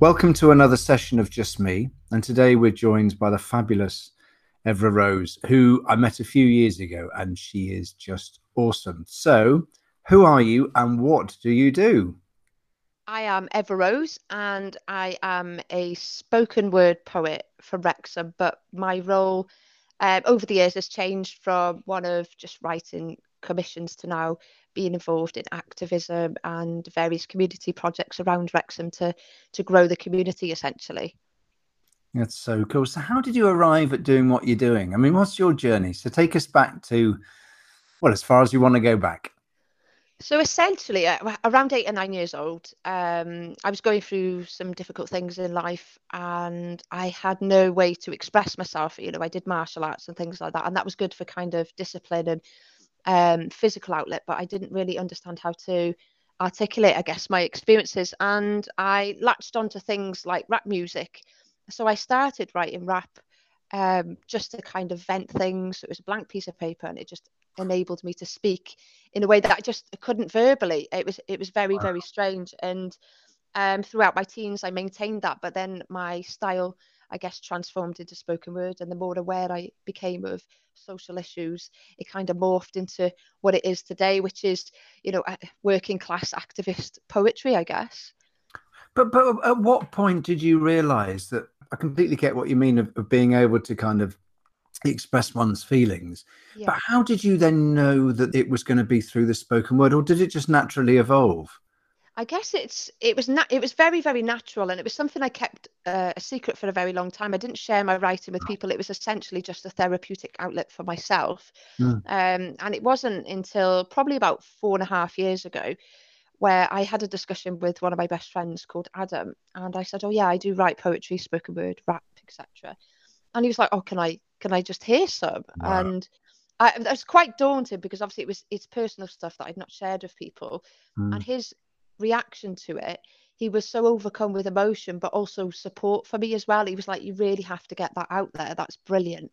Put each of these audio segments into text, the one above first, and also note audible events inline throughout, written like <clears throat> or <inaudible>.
Welcome to another session of Just Me. And today we're joined by the fabulous Evrah Rose, who I met a few years ago, and she is just awesome. So, who are you and what do you do? I am Evrah Rose and I am a spoken word poet for Wrexham, but my role um, over the years has changed from one of just writing commissions to now being involved in activism and various community projects around Wrexham to to grow the community essentially. That's so cool. So how did you arrive at doing what you're doing? I mean, what's your journey? So take us back to well, as far as you want to go back. So essentially, uh, around eight or nine years old, um, I was going through some difficult things in life, and I had no way to express myself. You know, I did martial arts and things like that, and that was good for kind of discipline and um, physical outlet, but I didn't really understand how to articulate, I guess, my experiences. And I latched onto things like rap music. So I started writing rap um, just to kind of vent things. It was a blank piece of paper and it just enabled me to speak in a way that I just couldn't verbally. It was it was very, wow. very strange. And um, throughout my teens, I maintained that. But then my style I guess, transformed into spoken word. And the more aware I became of social issues, it kind of morphed into what it is today, which is, you know, working class activist poetry, I guess. But but uh, at what point did you realise that? I completely get what you mean of, of being able to kind of express one's feelings. Yeah. But how did you then know that it was going to be through the spoken word, or did it just naturally evolve? I guess it's it was na- it was very very natural, and it was something I kept uh, a secret for a very long time. I didn't share my writing with people. It was essentially just a therapeutic outlet for myself. Mm. Um, and it wasn't until probably about four and a half years ago where I had a discussion with one of my best friends called Adam, and I said, "Oh yeah, I do write poetry, spoken word, rap, etc." And he was like, "Oh, can I can I just hear some?" Wow. And I, it was quite daunting because obviously it was it's personal stuff that I'd not shared with people, mm. and his reaction to it, he was so overcome with emotion, but also support for me as well. He was like, "You really have to get that out there. That's brilliant."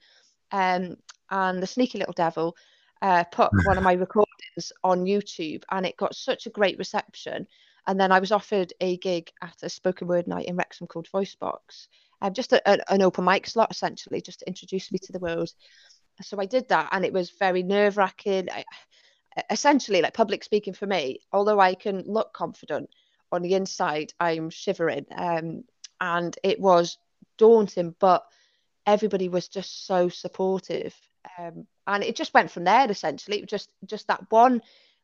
Um, and the sneaky little devil uh, put <laughs> one of my recordings on YouTube, and it got such a great reception. And then I was offered a gig at a spoken word night in Wrexham called Voicebox, um, just a, a, an open mic slot essentially, just to introduce me to the world. So I did that, and it was very nerve wracking essentially like public speaking for me although i can look confident on the inside i'm shivering. Um, and it was daunting but everybody was just so supportive. Um, and it just went from there essentially. It was just just that one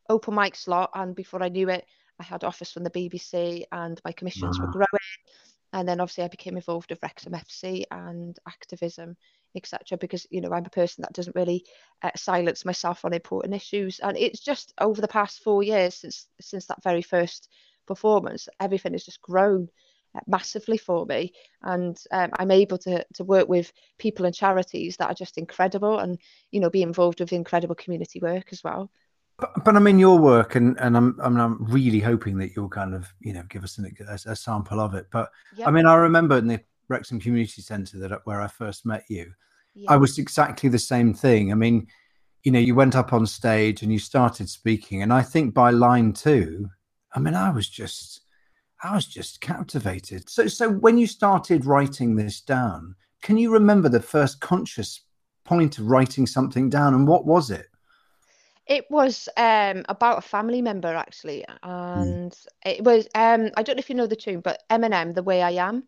open mic slot and before i knew it i had offers from the bbc and my commissions were growing and then obviously i became involved with wrexham fc and activism etc. Because you know I'm a person that doesn't really uh, silence myself on important issues, and it's just over the past four years since since that very first performance, everything has just grown uh, massively for me, and um, I'm able to to work with people and charities that are just incredible, and you know be involved with incredible community work as well. But, but I mean, your work, and and I'm, I'm I'm really hoping that you'll kind of you know give us an, a, a sample of it. But yep. I mean, I remember in the Wrexham Community Centre that uh, where I first met you. Yeah. I was exactly the same thing. I mean, you know, you went up on stage and you started speaking, and I think by line two, I mean, I was just, I was just captivated. So, so when you started writing this down, can you remember the first conscious point of writing something down, and what was it? It was um, about a family member actually, hmm. and mm. it was um, I don't know if you know the tune, but Eminem, "The Way I Am."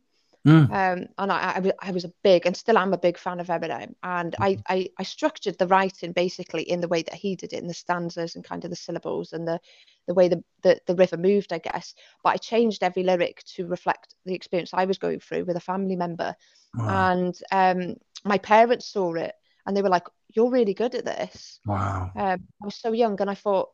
Mm. Um, and I, I, I, was a big and still am a big fan of Eminem. And. I, I, I, structured the writing basically in the way that he did it in the stanzas and kind of the syllables and the, the way the, the, the river moved, I guess. But I changed every lyric to reflect the experience I was going through with a family member. Wow. And um, my parents saw it and they were like, You're really good at this. Wow. Um, I was so young and I thought,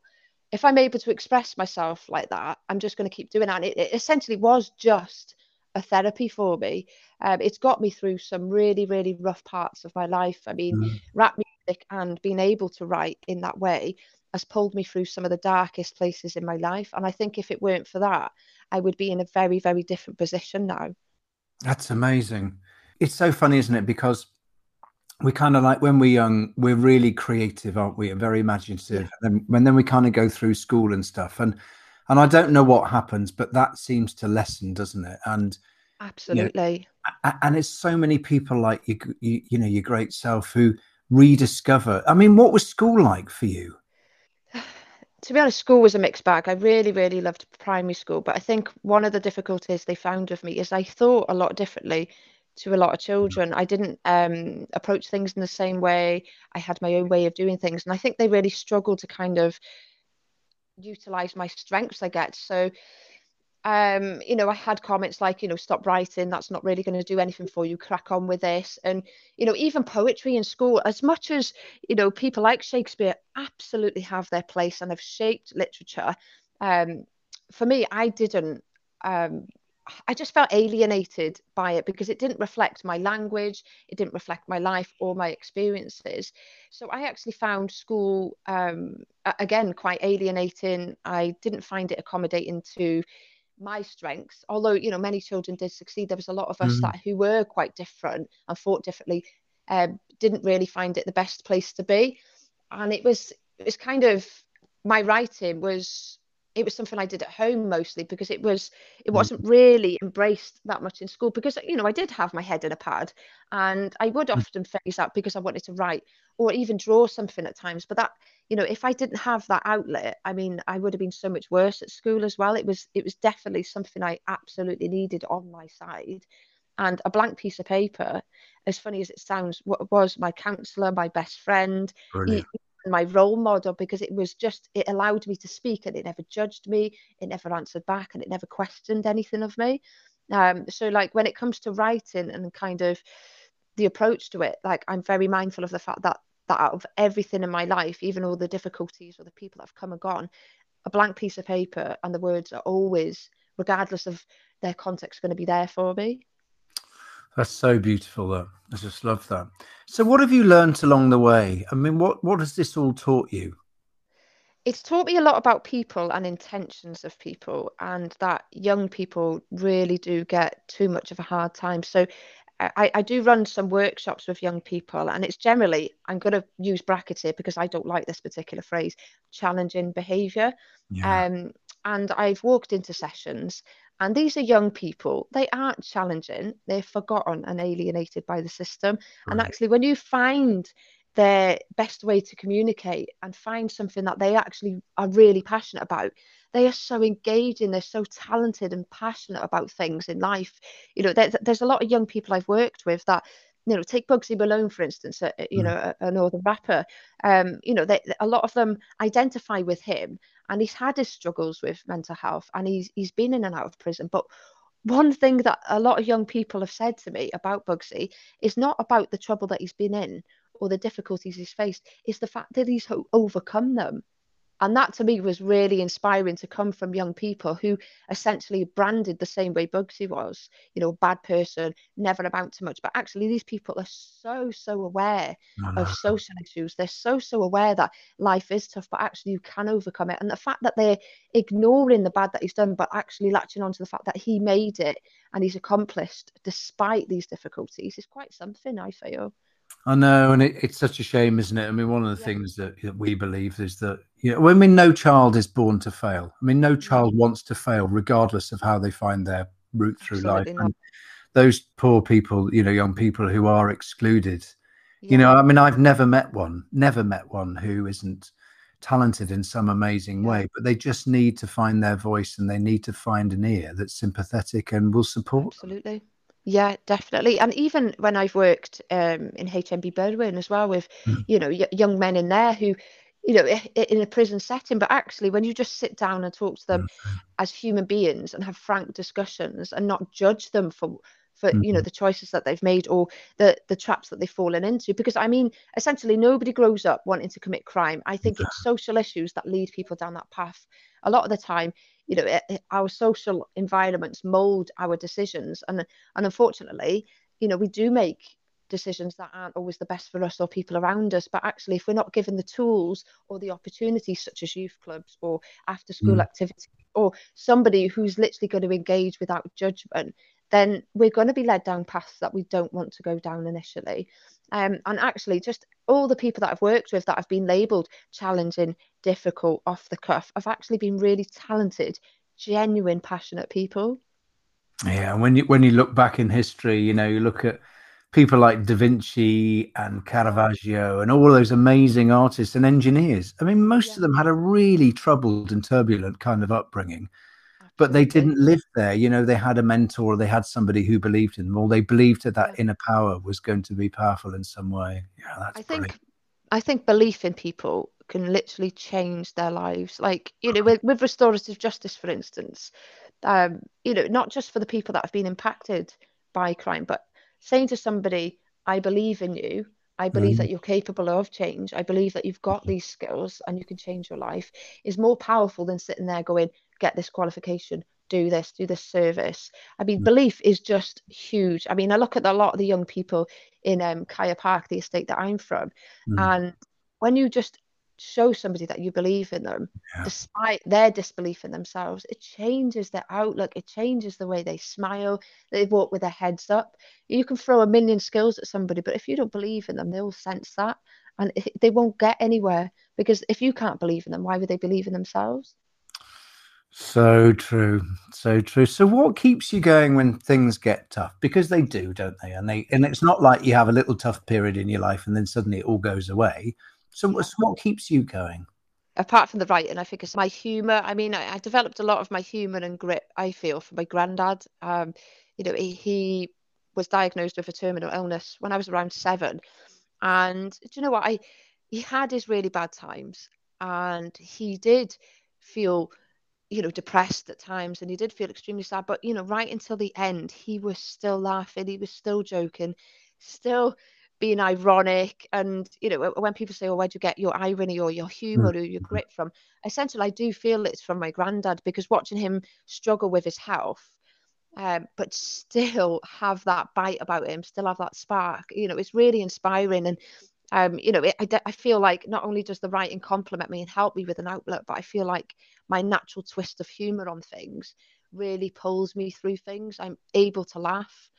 if I'm able to express myself like that, I'm just going to keep doing that. And it, it essentially was just a therapy for me. Um, it's got me through some really, really rough parts of my life. I mean, mm. rap music and being able to write in that way has pulled me through some of the darkest places in my life. And I think if it weren't for that, I would be in a very, very different position now. That's amazing. It's so funny, isn't it? Because we kind of like when we're young, um, we're really creative, aren't we? And very imaginative. Yeah. And then, then we kind of go through school and stuff. And and I don't know what happens, but that seems to lessen, doesn't it? And Absolutely. You know, and it's so many people like you, you, you know, your great self who rediscover. I mean, what was school like for you? <sighs> to be honest, school was a mixed bag. I really, really loved primary school, but I think one of the difficulties they found with me is I thought a lot differently to a lot of children. I didn't um, approach things in the same way. I had my own way of doing things, and I think they really struggled to kind of utilize my strengths. I get so um, you know, I had comments like, you know, stop writing, that's not really going to do anything for you, crack on with this. And, you know, even poetry in school, as much as, you know, people like Shakespeare absolutely have their place and have shaped literature, um, for me, I didn't. Um, I just felt alienated by it because it didn't reflect my language, it didn't reflect my life or my experiences. So I actually found school, um, again, quite alienating. I didn't find it accommodating to my strengths although you know many children did succeed there was a lot of us mm. that who were quite different and thought differently um, didn't really find it the best place to be and it was it was kind of my writing was it was something I did at home mostly because it was it mm. wasn't really embraced that much in school because you know I did have my head in a pad and I would mm. often phase out because I wanted to write or even draw something at times but that you know if I didn't have that outlet I mean I would have been so much worse at school as well it was it was definitely something I absolutely needed on my side and a blank piece of paper as funny as it sounds was my counselor my best friend he, my role model because it was just it allowed me to speak and it never judged me it never answered back and it never questioned anything of me. Um so like when it comes to writing and kind of the approach to it like i'm very mindful of the fact that that out of everything in my life even all the difficulties or the people that have come and gone a blank piece of paper and the words are always regardless of their context going to be there for me that's so beautiful, though. I just love that. So, what have you learned along the way? I mean, what what has this all taught you? It's taught me a lot about people and intentions of people, and that young people really do get too much of a hard time. So, I, I do run some workshops with young people, and it's generally, I'm going to use brackets here because I don't like this particular phrase, challenging behavior. Yeah. Um, and I've walked into sessions and these are young people. They aren't challenging. They're forgotten and alienated by the system. Right. And actually, when you find their best way to communicate and find something that they actually are really passionate about, they are so engaging. They're so talented and passionate about things in life. You know, there's, there's a lot of young people I've worked with that you know, take Bugzy Malone for instance, uh, you mm. know, a, a, northern rapper. Um, you know, they, a lot of them identify with him, and he's had his struggles with mental health and he's he's been in and out of prison but one thing that a lot of young people have said to me about Bugzy is not about the trouble that he's been in or the difficulties he's faced, it's the fact that he's overcome them and that to me was really inspiring to come from young people who essentially branded the same way Bugzy was, you know, bad person, never amount to much. But actually, these people are so, so aware of ah. social issues. They're so, so aware that life is tough, but actually you can overcome it. And the fact that they're ignoring the bad that he's done, but actually latching on to the fact that he made it and he's accomplished despite these difficulties is quite something, I feel. I know, and it, it's such a shame, isn't it? I mean, one of the yeah. things that, that, we believe is that you know, I mean, no child is born to fail. I mean, no mm-hmm. child wants to fail, regardless of how they find their route through Absolutely life. And those poor people, you know, young people who are excluded. Yeah. You know, I mean, I've never met one, never met one who isn't talented in some amazing way, but they just need to find their voice and they need to find an ear that's sympathetic and will support. Absolutely. Them. Yeah, definitely. And even when I've worked um, in HMP Berwyn as well with, mm. you know, y- young men in there who, you know, in a prison setting, but actually when you just sit down and talk to them mm. as human beings and have frank discussions and not judge them for for mm-hmm. you know mm-hmm. the choices that they've made or the the traps that they've fallen into because i mean essentially nobody grows up wanting to commit crime i think it's social issues that lead people down that path a lot of the time you know it, our social environments mold our decisions. And and unfortunately you know we do make decisions that aren't always the best for us or people around us. But actually if we're not given the tools or the opportunities such as youth clubs or after school mm. activities or somebody who's literally going to engage without judgment then we're going to be led down paths that we don't want to go down initially um, and actually just all the people that I've worked with that have been labelled challenging, difficult, off the cuff have actually been really talented, genuine, passionate people. Yeah, when you when you look back in history, you know, you look at people like Da Vinci and Caravaggio and all those amazing artists and engineers. I mean, most yeah. of them had a really troubled and turbulent kind of upbringing. But they didn't live there. You know, they had a mentor, or they had somebody who believed in them, or they believed that that yeah. inner power was going to be powerful in some way. Yeah, that's I think I think belief in people can literally change their lives. Like, you know, with, with restorative justice, for instance, um, you know, not just for the people that have been impacted by crime, but saying to somebody, I believe in you, I believe mm. that you're capable of change, I believe that you've got these skills and you can change your life, is more powerful than sitting there going, get this qualification, do this, do this service. I mean, mm. belief is just huge. I mean, I look at a lot of the young people in um, Caia Park, the estate that I'm from, mm. and when you just show somebody that you believe in them, yeah. despite their disbelief in themselves, it changes their outlook. It changes the way they smile. They walk with their heads up. You can throw a million skills at somebody, but if you don't believe in them, they'll sense that and <laughs> they won't get anywhere because if you can't believe in them, why would they believe in themselves? So true, so true. So, what keeps you going when things get tough? Because they do, don't they? And they, and it's not like you have a little tough period in your life and then suddenly it all goes away. So, yeah. so what keeps you going? Apart from the writing, I think it's my humour. I mean, I, I, developed a lot of my humour and grit. I feel from my granddad. Um, you know, he, he was diagnosed with a terminal illness when I was around seven, and do you know what? I he had his really bad times, and he did feel you know depressed at times and he did feel extremely sad but you know right until the end he was still laughing he was still joking still being ironic and you know when people say oh where'd you get your irony or your humor mm. or your grit from essentially i do feel it's from my granddad because watching him struggle with his health um, but still have that bite about him still have that spark you know it's really inspiring and um, you know it, I, I feel like not only does the writing complement me and help me with an outlet but i feel like my natural twist of humor on things really pulls me through things i'm able to laugh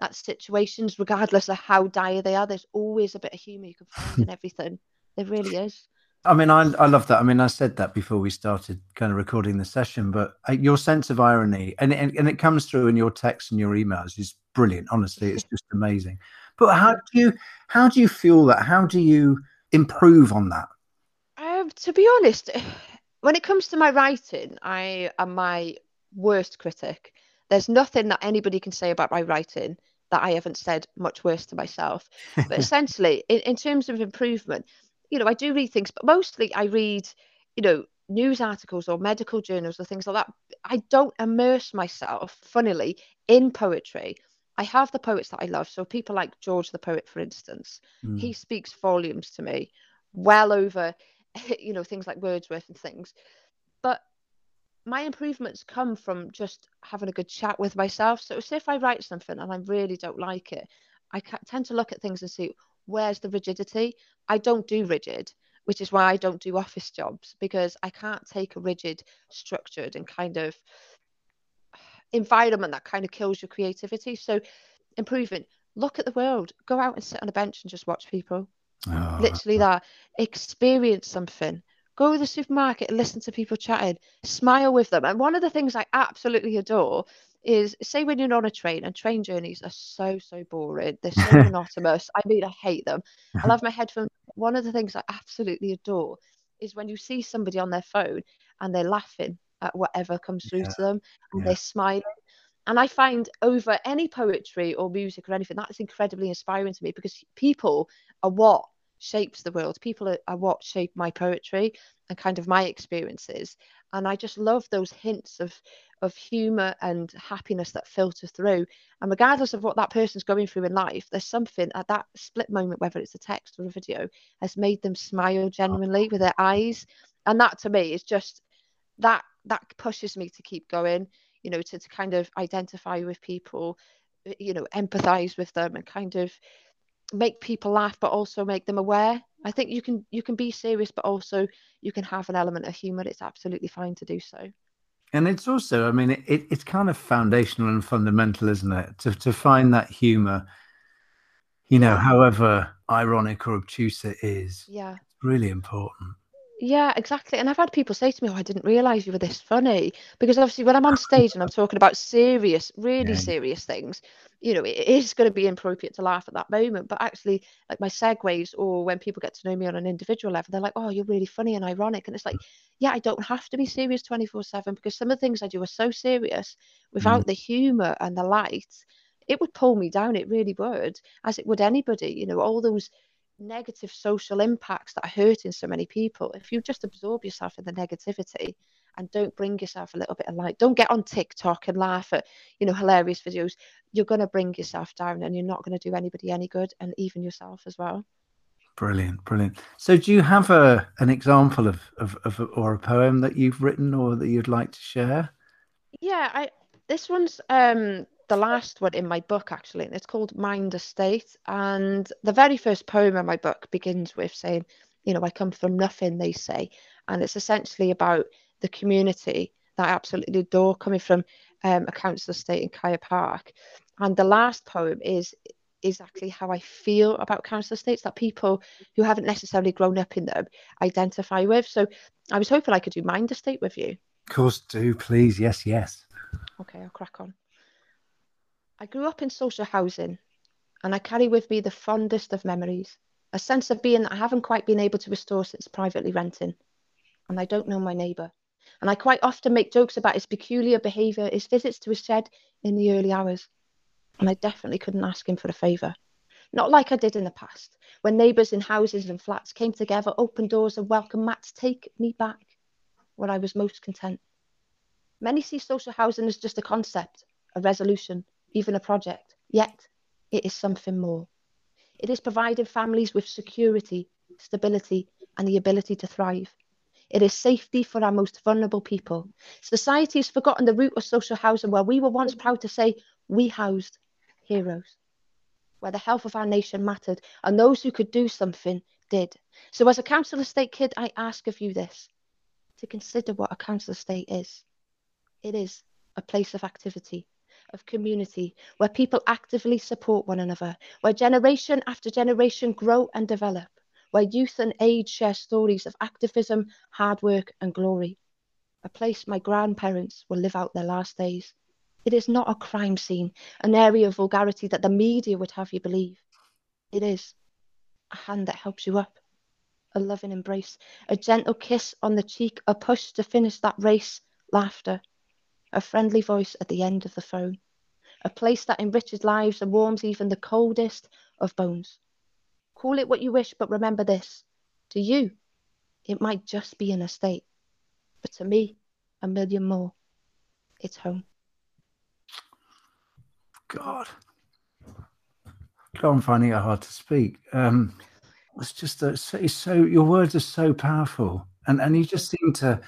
at situations, regardless of how dire they are. There's always a bit of humour you can find in <laughs> everything. There really is. I mean, I, I love that. I mean, I said that before we started kind of recording the session, but uh, your sense of irony and, and, and it comes through in your texts and your emails is brilliant. Honestly, it's just amazing. But how do you how do you feel that? How do you improve on that? Um, to be honest, <sighs> when it comes to my writing, I am my worst critic. There's nothing that anybody can say about my writing that I haven't said much worse to myself. <laughs> But essentially, in, in terms of improvement, you know, I do read things, but mostly I read, you know, news articles or medical journals or things like that. I don't immerse myself, funnily, in poetry. I have the poets that I love. So people like George the poet, for instance, mm. he speaks volumes to me, well over, <laughs> you know, things like Wordsworth and things. But my improvements come from just having a good chat with myself. So, say if I write something and I really don't like it, I tend to look at things and see where's the rigidity. I don't do rigid, which is why I don't do office jobs because I can't take a rigid, structured, and kind of environment that kind of kills your creativity. So, improving, look at the world, go out and sit on a bench and just watch people. Oh. Literally, that experience something go to the supermarket and listen to people chatting, smile with them. And one of the things I absolutely adore is say when you're on a train and train journeys are so so boring they're so <laughs> monotonous i mean i hate them i love my headphones one of the things i absolutely adore is when you see somebody on their phone and they're laughing at whatever comes through yeah. to them and yeah. they're smiling and i find over any poetry or music or anything that's incredibly inspiring to me because people are what shapes the world. People are, are what shape my poetry and kind of my experiences. And I just love those hints of of humor and happiness that filter through. And regardless of what that person's going through in life, there's something at that split moment, whether it's a text or a video, has made them smile genuinely with their eyes. And that to me is just that that pushes me to keep going, you know, to, to kind of identify with people, eh, you know, empathize with them and kind of make people laugh but also make them aware. I think you can you can be serious but also you can have an element of humor. It's absolutely fine to do so. And it's also i mean it, it's kind of foundational and fundamental isn't it? To, to find that humor you know however ironic or obtuse it is yeah. It's really important Yeah, exactly. And I've had people say to me, "Oh, I didn't realize you were this funny," because obviously when I'm on stage and I'm talking about serious, really yeah. serious things, you know, it is going to be inappropriate to laugh at that moment. But actually, like my segues, or when people get to know me on an individual level, they're like, "Oh, you're really funny and ironic," and it's like, yeah, I don't have to be serious twenty four seven because some of the things I do are so serious. Without mm. the humor and the light, it would pull me down. It really would, as it would anybody. You know, all those negative social impacts that are hurting so many people, if you just absorb yourself in the negativity and don't bring yourself a little bit of light, don't get on TikTok and laugh at, you know, hilarious videos, you're going to bring yourself down and you're not going to do anybody any good and even yourself as well. Brilliant, brilliant. So, do you have a an example of, of, of or a poem that you've written or that you'd like to share? Yeah, I this one's um the last one in my book actually and it's called mind estate and the very first poem in my book begins with saying you know i come from nothing they say. And it's essentially about the community that i absolutely adore coming from um, a council estate in Caia Park. And the last poem is exactly how i feel about council estates that people who haven't necessarily grown up in them identify with. So i was hoping i could do mind estate with you. Of course do please. Yes yes. Okay i'll crack on I grew up in social housing and I carry with me the fondest of memories, a sense of being that I haven't quite been able to restore since privately renting. And I don't know my neighbour. And I quite often make jokes about his peculiar behaviour, his visits to his shed in the early hours. And I definitely couldn't ask him for a favour. Not like I did in the past, when neighbours in houses and flats came together, opened doors, and welcomed Matt to take me back where I was most content. Many see social housing as just a concept, a resolution, even a project, yet it is something more. It is providing families with security, stability, and the ability to thrive. It is safety for our most vulnerable people. Society has forgotten the root of social housing, where we were once proud to say we housed heroes, where the health of our nation mattered, and those who could do something did. So, as a council estate kid, I ask of you this to consider what a council estate is. It is a place of activity, of community where people actively support one another, where generation after generation grow and develop, where youth and age share stories of activism, hard work, and glory. A place my grandparents will live out their last days. It is not a crime scene, an area of vulgarity that the media would have you believe. It is a hand that helps you up, a loving embrace, a gentle kiss on the cheek, a push to finish that race, laughter, a friendly voice at the end of the phone, a place that enriches lives and warms even the coldest of bones. Call it what you wish, but remember this to you, it might just be an estate, but to me, a million more. It's home. God. God, I'm finding it hard to speak. Um, it's just that it's so your words are so powerful, and and you just seem to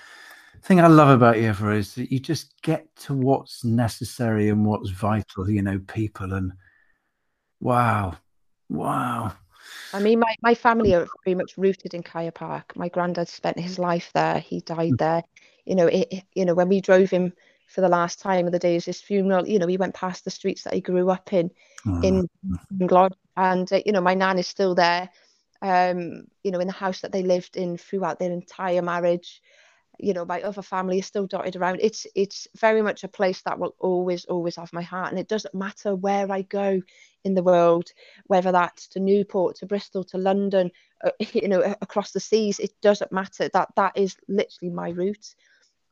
thing I love about you, Eva, is that you just get to what's necessary and what's vital, you know, people and wow, wow. I mean, my, my family are very much rooted in Caia Park. My granddad spent his life there. He died mm. there. You know, it, you know, when we drove him for the last time of the day of his funeral, you know, he went past the streets that he grew up in, mm. in Glod. And, uh, you know, my nan is still there, um, you know, in the house that they lived in throughout their entire marriage you know my other family is still dotted around. It's it's very much a place that will always always have my heart and it doesn't matter where i go in the world whether that's to newport to bristol to london uh, <laughs> you know across the seas it doesn't matter. That that is literally my route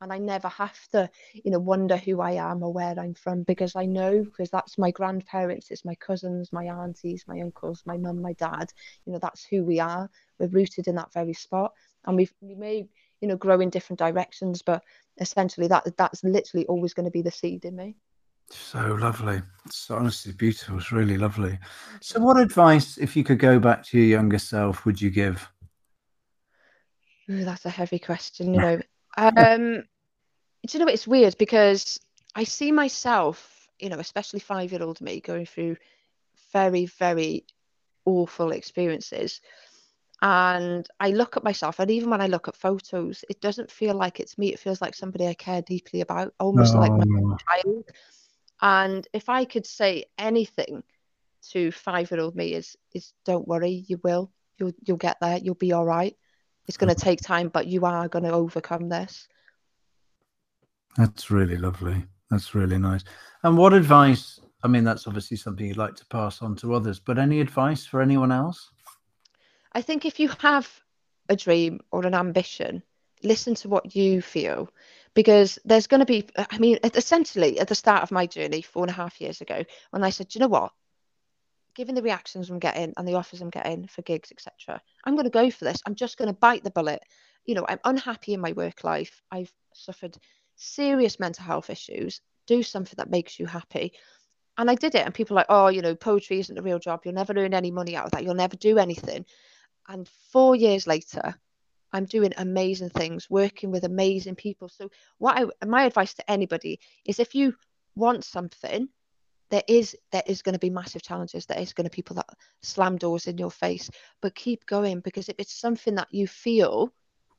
and i never have to you know wonder who i am or where i'm from because i know because that's my grandparents it's my cousins my aunties my uncles my mum my dad you know that's who we are. We're rooted in that very spot and we've we may you know grow in different directions but essentially that that's literally always going to be the seed in me. So lovely. It's honestly beautiful. It's really lovely. So what advice if you could go back to your younger self would you give? Ooh, that's a heavy question you know. Um <laughs> do you know it's weird because i see myself you know especially five year old me going through very very awful experiences and I look at myself, and even when I look at photos, it doesn't feel like it's me. It feels like somebody I care deeply about, almost like my child. And if I could say anything to five-year-old me, is is don't worry, you will, you'll you'll get there, you'll be all right. it's going to mm. take time but you are going to overcome this that's really lovely that's really nice and what advice i mean that's obviously something you'd like to pass on to others but any advice for anyone else i think if you have a dream or an ambition listen to what you feel because there's going to be i mean essentially at the start of my journey four and a half years ago when i said you know what? Given the reactions i'm getting and the offers i'm getting for gigs etc i'm going to go for this. I'm just going to bite the bullet. You know i'm unhappy in my work life. I've suffered serious mental health issues. Do something that makes you happy. And i did it and people are like oh you know poetry isn't a real job. You'll never earn any money out of that. You'll never do anything and four years later I'm doing amazing things, working with amazing people. So, what I, my advice to anybody is if you want something, there is there is going to be massive challenges. There is going to be people that slam doors in your face, but keep going because if it's something that you feel,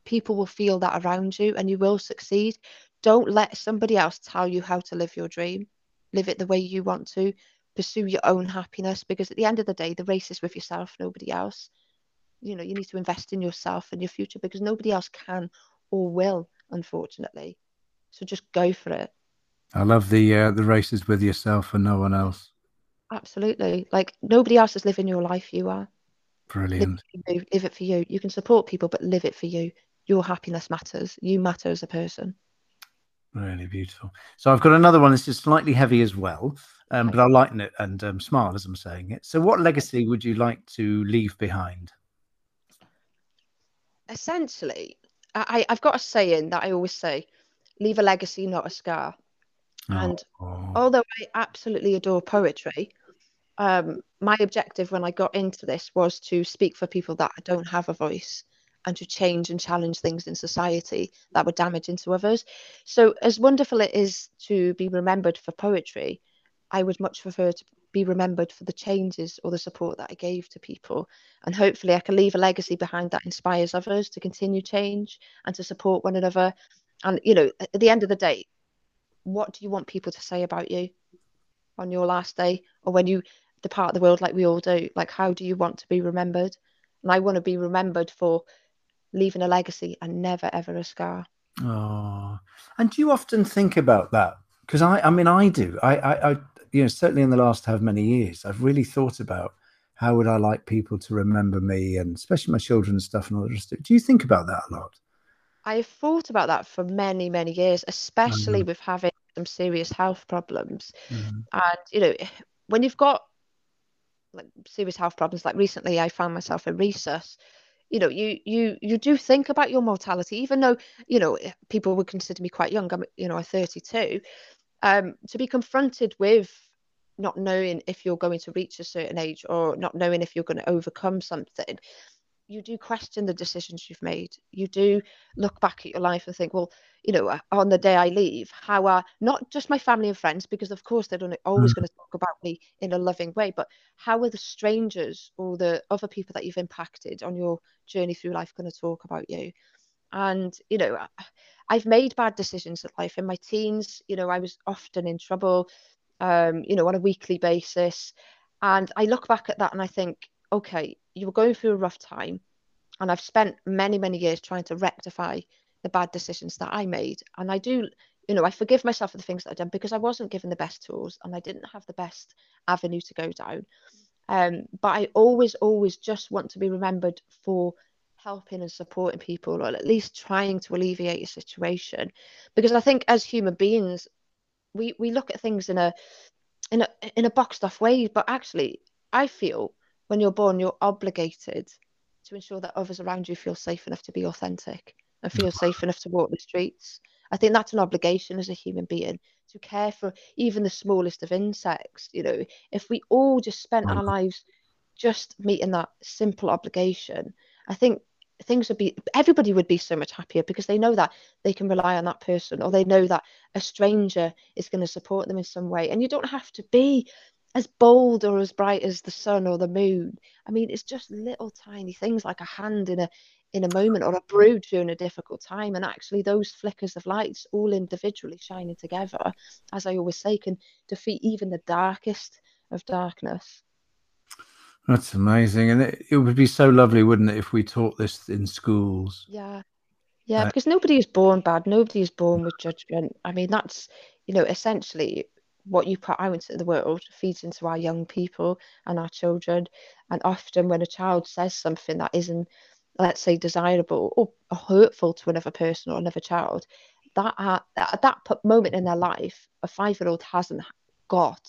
people will feel that around you, and you will succeed. Don't let somebody else tell you how to live your dream. Live it the way you want to. Pursue your own happiness because at the end of the day, the race is with yourself, nobody else you know you need to invest in yourself and your future because nobody else can or will unfortunately. So just go for it. I love the uh, the races with yourself and no one else. Absolutely. Like nobody else is living your life you are. Brilliant. live it, live it for you. You can support people but live it for you. Your happiness matters. You matter as a person. Really beautiful. So i've got another one. That's just slightly heavy as well um, but i'll lighten it and um, smile as i'm saying it. So what legacy would you like to leave behind essentially, I, I've got a saying that I always say leave a legacy, not a scar. Oh. And although I absolutely adore poetry, um, my objective when I got into this was to speak for people that don't have a voice and to change and challenge things in society that were damaging to others. So, as wonderful it is to be remembered for poetry, I would much prefer to be remembered for the changes or the support that I gave to people. And hopefully, I can leave a legacy behind that inspires others to continue change and to support one another. And, you know, at the end of the day, what do you want people to say about you on your last day or when you depart the world like we all do? Like, how do you want to be remembered? And I want to be remembered for leaving a legacy and never, ever a scar. Oh, and do you often think about that? Because I, I mean, I do. I, I, I you know, certainly in the last how many years, I've really thought about how would I like people to remember me, and especially my children and stuff and all the rest of it. Do you think about that a lot? I've thought about that for many, many years, especially mm-hmm. with having some serious health problems. Mm-hmm. And you know, when you've got like serious health problems, like recently, I found myself in resus. You know, you you you do think about your mortality, even though you know people would consider me quite young. I'm you know, I'm 32 um, to be confronted with not knowing if you're going to reach a certain age or not knowing if you're going to overcome something you do question the decisions you've made you do look back at your life and think well you know on the day i leave how are not just my family and friends because of course they're always mm. going to talk about me in a loving way but how are the strangers or the other people that you've impacted on your journey through life going to talk about you and you know I've made bad decisions in life. In my teens, you know, I was often in trouble, um, you know, on a weekly basis. And I look back at that and I think, okay, you were going through a rough time. And I've spent many, many years trying to rectify the bad decisions that I made. And I do, you know, I forgive myself for the things that I've done because I wasn't given the best tools and I didn't have the best avenue to go down. Um, but I always, always just want to be remembered for helping and supporting people or at least trying to alleviate your situation. Because i think as human beings we we look at things in a in a in a boxed off way but actually i feel when you're born you're obligated to ensure that others around you feel safe enough to be authentic and feel safe enough to walk the streets. I think that's an obligation as a human being to care for even the smallest of insects you know. If we all just spent our lives just meeting that simple obligation i think things would be everybody would be so much happier because they know that they can rely on that person or they know that a stranger is going to support them in some way. And you don't have to be as bold or as bright as the sun or the moon. I mean it's just little tiny things like a hand in a in a moment or a brood during a difficult time. And actually those flickers of lights all individually shining together as i always say can defeat even the darkest of darkness That's amazing, and it, it would be so lovely, wouldn't it, if we taught this in schools? Yeah, yeah, uh, because nobody is born bad. Nobody is born with judgment. I mean, that's you know essentially what you put out into the world feeds into our young people and our children. And often, when a child says something that isn't, let's say, desirable or, or hurtful to another person or another child, that at, at that moment in their life, a five-year-old hasn't got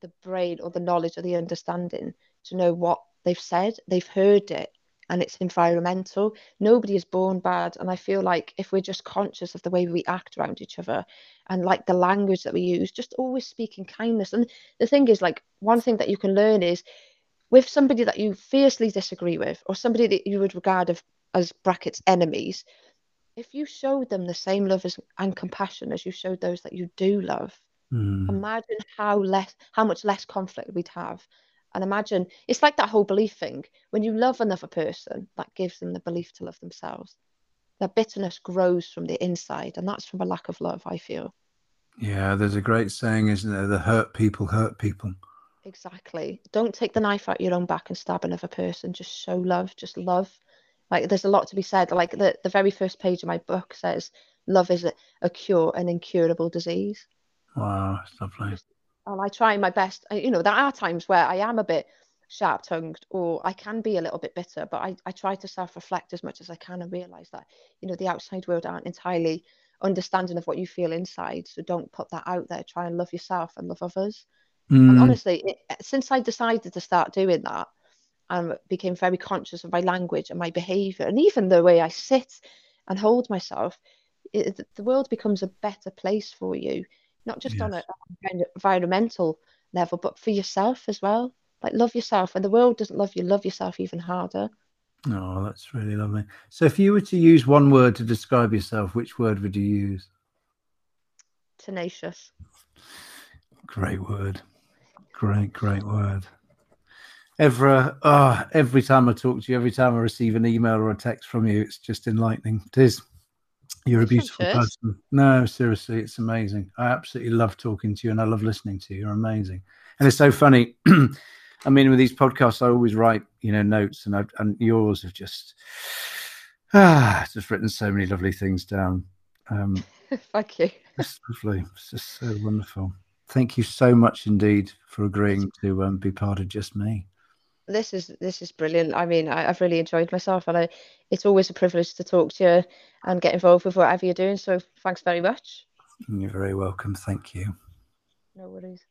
the brain or the knowledge or the understanding to know what they've said. They've heard it and it's environmental. Nobody is born bad. And I feel like if we're just conscious of the way we act around each other and like the language that we use, just always speaking kindness. And the thing is, like, one thing that you can learn is with somebody that you fiercely disagree with or somebody that you would regard as, as brackets enemies, if you showed them the same love as, and compassion as you showed those that you do love, mm. imagine how less how much less conflict we'd have and imagine it's like that whole belief thing. When you love another person, that gives them the belief to love themselves. Their bitterness grows from the inside, and that's from a lack of love, I feel. Yeah, there's a great saying, isn't there? The hurt people hurt people. Exactly. Don't take the knife out your own back and stab another person. Just show love. Just love. Like there's a lot to be said. Like the, the very first page of my book says, love is a, a cure, an incurable disease. Wow, lovely and I try my best. You know, there are times where I am a bit sharp tongued or I can be a little bit bitter, but I, I try to self reflect as much as I can and realize that, you know, the outside world aren't entirely understanding of what you feel inside. So don't put that out there. Try and love yourself and love others. Mm. And honestly, it, since I decided to start doing that, and became very conscious of my language and my behavior and even the way I sit and hold myself, it, the world becomes a better place for you not just yes. on a, a environmental level, but for yourself as well. Like love yourself. When the world doesn't love you, love yourself even harder. Oh, that's really lovely. So, if you were to use one word to describe yourself, which word would you use? Tenacious. Great word. Great, great word. Every, oh, every time I talk to you, every time I receive an email or a text from you, it's just enlightening. It is. You're a <laughs> beautiful person. No, seriously, it's amazing. I absolutely love talking to you and I love listening to you. You're amazing. And it's so funny. <clears throat> I mean, with these podcasts, I always write, you know, notes, and I've, and yours have just <sighs> ah, just written so many lovely things down. Um, <laughs> Thank you. It's lovely. It's just so wonderful. Thank you so much indeed for agreeing to um, be part of just me this is this is brilliant. I mean, I, have really enjoyed myself, and I, it's always a privilege to talk to you and get involved with whatever you're doing. So thanks very much. You're very welcome. Thank you. No worries.